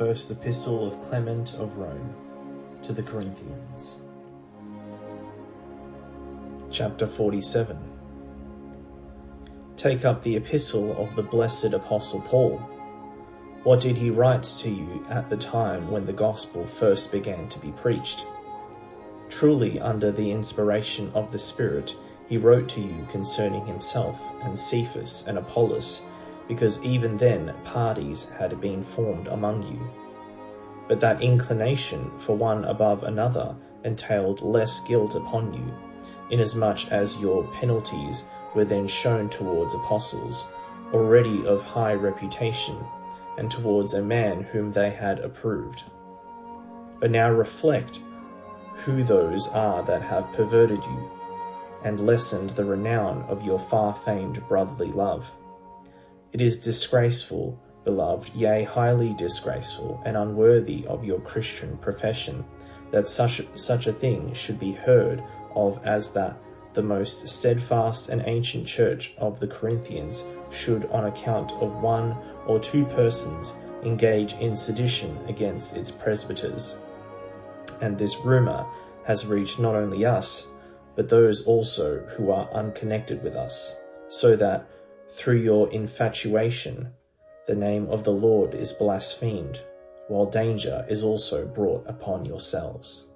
First Epistle of Clement of Rome to the Corinthians. Chapter 47 Take up the epistle of the blessed Apostle Paul. What did he write to you at the time when the gospel first began to be preached? Truly, under the inspiration of the Spirit, he wrote to you concerning himself and Cephas and Apollos because even then parties had been formed among you. But that inclination for one above another entailed less guilt upon you, inasmuch as your penalties were then shown towards apostles, already of high reputation, and towards a man whom they had approved. But now reflect who those are that have perverted you, and lessened the renown of your far famed brotherly love. It is disgraceful, beloved, yea, highly disgraceful and unworthy of your Christian profession, that such, such a thing should be heard of as that the most steadfast and ancient church of the Corinthians should, on account of one or two persons, engage in sedition against its presbyters. And this rumor has reached not only us, but those also who are unconnected with us, so that through your infatuation, the name of the Lord is blasphemed, while danger is also brought upon yourselves.